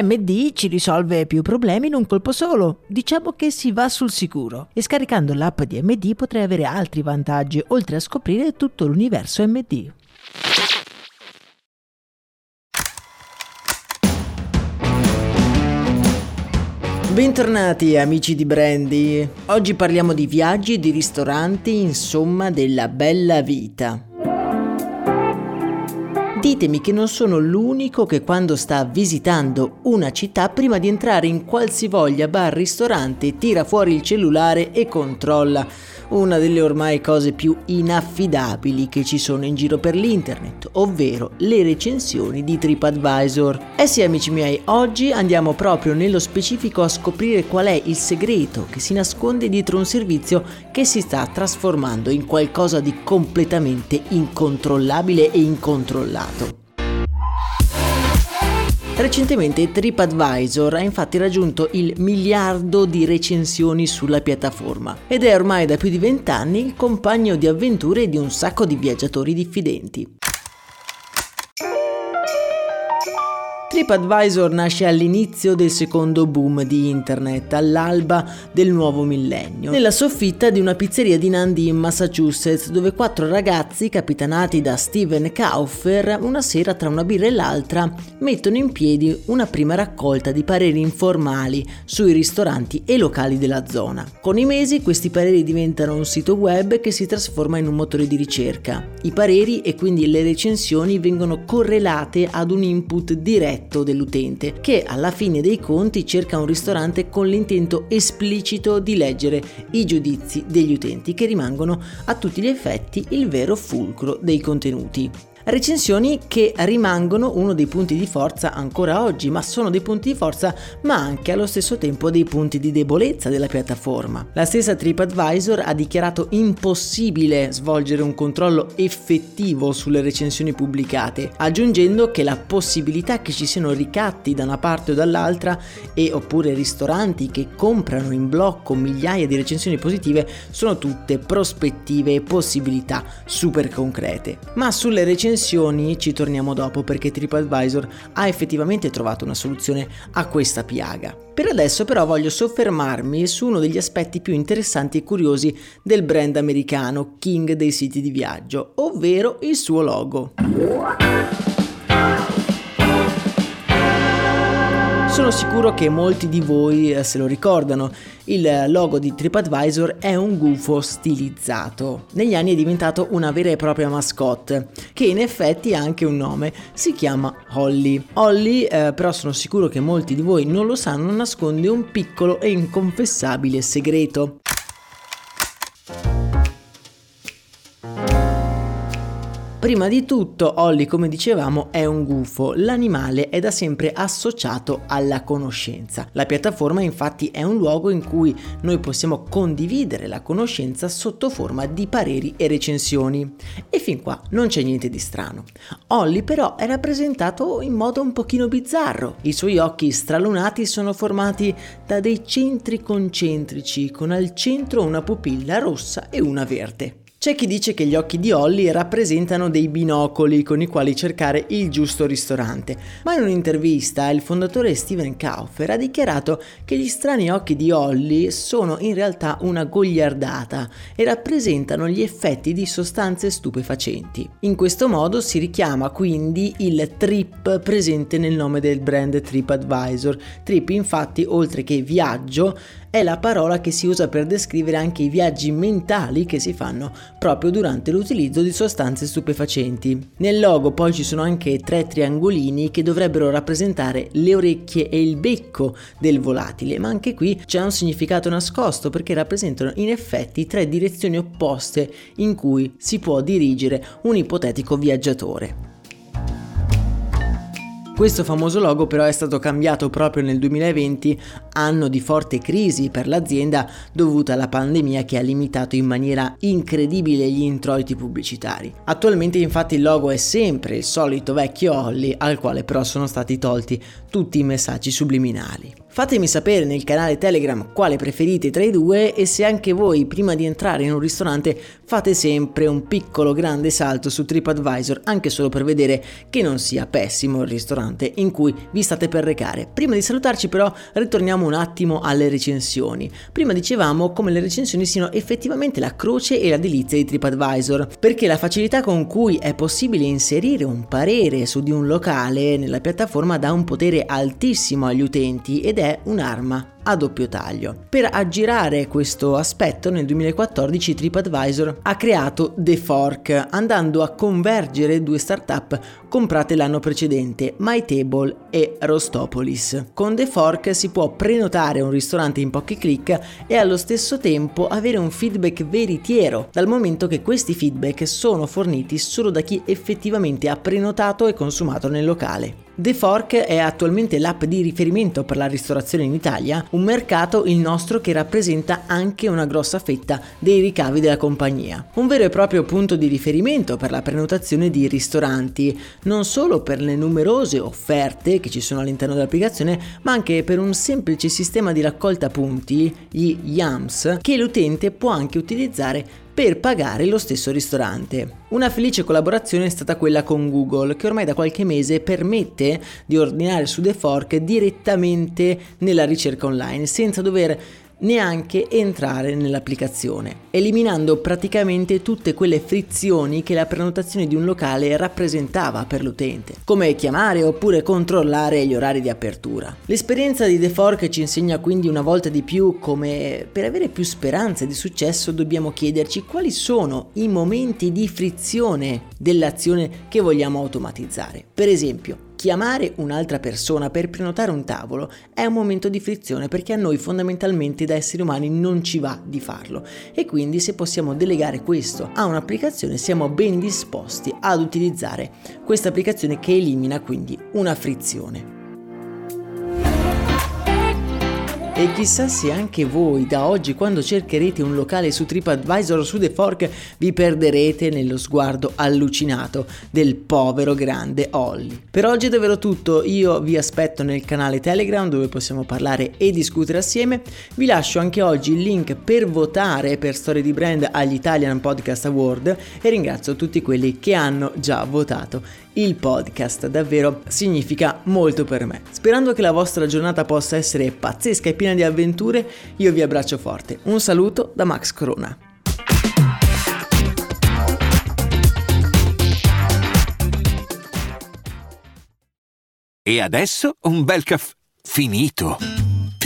MD ci risolve più problemi in un colpo solo. Diciamo che si va sul sicuro. E scaricando l'app di MD potrai avere altri vantaggi, oltre a scoprire tutto l'universo MD. Bentornati amici di Brandy. Oggi parliamo di viaggi, di ristoranti, insomma della bella vita. Ditemi che non sono l'unico che quando sta visitando una città, prima di entrare in qualsivoglia bar-ristorante, tira fuori il cellulare e controlla una delle ormai cose più inaffidabili che ci sono in giro per l'internet, ovvero le recensioni di TripAdvisor. Eh sì amici miei, oggi andiamo proprio nello specifico a scoprire qual è il segreto che si nasconde dietro un servizio che si sta trasformando in qualcosa di completamente incontrollabile e incontrollato. Recentemente TripAdvisor ha infatti raggiunto il miliardo di recensioni sulla piattaforma ed è ormai da più di vent'anni il compagno di avventure di un sacco di viaggiatori diffidenti. TripAdvisor nasce all'inizio del secondo boom di internet, all'alba del nuovo millennio, nella soffitta di una pizzeria di Nandi in Massachusetts, dove quattro ragazzi, capitanati da Steven Kauffer, una sera tra una birra e l'altra, mettono in piedi una prima raccolta di pareri informali sui ristoranti e locali della zona. Con i mesi questi pareri diventano un sito web che si trasforma in un motore di ricerca. I pareri e quindi le recensioni vengono correlate ad un input diretto diretto dell'utente, che alla fine dei conti cerca un ristorante con l'intento esplicito di leggere i giudizi degli utenti, che rimangono a tutti gli effetti il vero fulcro dei contenuti. Recensioni che rimangono uno dei punti di forza ancora oggi, ma sono dei punti di forza ma anche allo stesso tempo dei punti di debolezza della piattaforma. La stessa TripAdvisor ha dichiarato impossibile svolgere un controllo effettivo sulle recensioni pubblicate, aggiungendo che la possibilità che ci siano ricatti da una parte o dall'altra e oppure ristoranti che comprano in blocco migliaia di recensioni positive sono tutte prospettive e possibilità super concrete. Ma sulle recensioni recensioni ci torniamo dopo perché TripAdvisor ha effettivamente trovato una soluzione a questa piaga. Per adesso però voglio soffermarmi su uno degli aspetti più interessanti e curiosi del brand americano King dei siti di viaggio, ovvero il suo logo. Sono sicuro che molti di voi eh, se lo ricordano. Il logo di TripAdvisor è un gufo stilizzato. Negli anni è diventato una vera e propria mascotte, che in effetti ha anche un nome, si chiama Holly. Holly, eh, però sono sicuro che molti di voi non lo sanno, nasconde un piccolo e inconfessabile segreto. Prima di tutto, Olli, come dicevamo, è un gufo. L'animale è da sempre associato alla conoscenza. La piattaforma infatti è un luogo in cui noi possiamo condividere la conoscenza sotto forma di pareri e recensioni. E fin qua non c'è niente di strano. Olli però è rappresentato in modo un pochino bizzarro. I suoi occhi stralunati sono formati da dei centri concentrici con al centro una pupilla rossa e una verde. C'è chi dice che gli occhi di Holly rappresentano dei binocoli con i quali cercare il giusto ristorante, ma in un'intervista il fondatore Steven Kauffer ha dichiarato che gli strani occhi di Holly sono in realtà una gogliardata e rappresentano gli effetti di sostanze stupefacenti. In questo modo si richiama quindi il trip presente nel nome del brand TripAdvisor. Trip infatti oltre che viaggio è la parola che si usa per descrivere anche i viaggi mentali che si fanno proprio durante l'utilizzo di sostanze stupefacenti. Nel logo poi ci sono anche tre triangolini che dovrebbero rappresentare le orecchie e il becco del volatile, ma anche qui c'è un significato nascosto perché rappresentano in effetti tre direzioni opposte in cui si può dirigere un ipotetico viaggiatore. Questo famoso logo però è stato cambiato proprio nel 2020, anno di forte crisi per l'azienda dovuta alla pandemia che ha limitato in maniera incredibile gli introiti pubblicitari. Attualmente infatti il logo è sempre il solito vecchio Holly al quale però sono stati tolti tutti i messaggi subliminali. Fatemi sapere nel canale Telegram quale preferite tra i due e se anche voi prima di entrare in un ristorante fate sempre un piccolo grande salto su TripAdvisor anche solo per vedere che non sia pessimo il ristorante in cui vi state per recare. Prima di salutarci però ritorniamo un attimo alle recensioni. Prima dicevamo come le recensioni siano effettivamente la croce e la delizia di TripAdvisor perché la facilità con cui è possibile inserire un parere su di un locale nella piattaforma dà un potere altissimo agli utenti ed è un'arma a doppio taglio. Per aggirare questo aspetto nel 2014 TripAdvisor ha creato The Fork andando a convergere due startup comprate l'anno precedente, MyTable e Rostopolis. Con The Fork si può prenotare un ristorante in pochi clic e allo stesso tempo avere un feedback veritiero, dal momento che questi feedback sono forniti solo da chi effettivamente ha prenotato e consumato nel locale. The Fork è attualmente l'app di riferimento per la ristorazione in Italia, un mercato il nostro che rappresenta anche una grossa fetta dei ricavi della compagnia. Un vero e proprio punto di riferimento per la prenotazione di ristoranti, non solo per le numerose offerte che ci sono all'interno dell'applicazione, ma anche per un semplice sistema di raccolta punti, gli YAMS, che l'utente può anche utilizzare per pagare lo stesso ristorante. Una felice collaborazione è stata quella con Google, che ormai da qualche mese permette di ordinare su The Fork direttamente nella ricerca online, senza dover neanche entrare nell'applicazione, eliminando praticamente tutte quelle frizioni che la prenotazione di un locale rappresentava per l'utente, come chiamare oppure controllare gli orari di apertura. L'esperienza di The Fork ci insegna quindi una volta di più come per avere più speranze di successo dobbiamo chiederci quali sono i momenti di frizione dell'azione che vogliamo automatizzare. Per esempio, Chiamare un'altra persona per prenotare un tavolo è un momento di frizione perché a noi fondamentalmente da esseri umani non ci va di farlo e quindi se possiamo delegare questo a un'applicazione siamo ben disposti ad utilizzare questa applicazione che elimina quindi una frizione. E chissà se anche voi da oggi quando cercherete un locale su TripAdvisor o su The Fork vi perderete nello sguardo allucinato del povero grande Holly. Per oggi è davvero tutto, io vi aspetto nel canale Telegram dove possiamo parlare e discutere assieme. Vi lascio anche oggi il link per votare per storie di brand agli Italian Podcast Award e ringrazio tutti quelli che hanno già votato il podcast davvero significa molto per me. Sperando che la vostra giornata possa essere pazzesca e piena di avventure, io vi abbraccio forte. Un saluto da Max Corona. E adesso un bel caffè finito.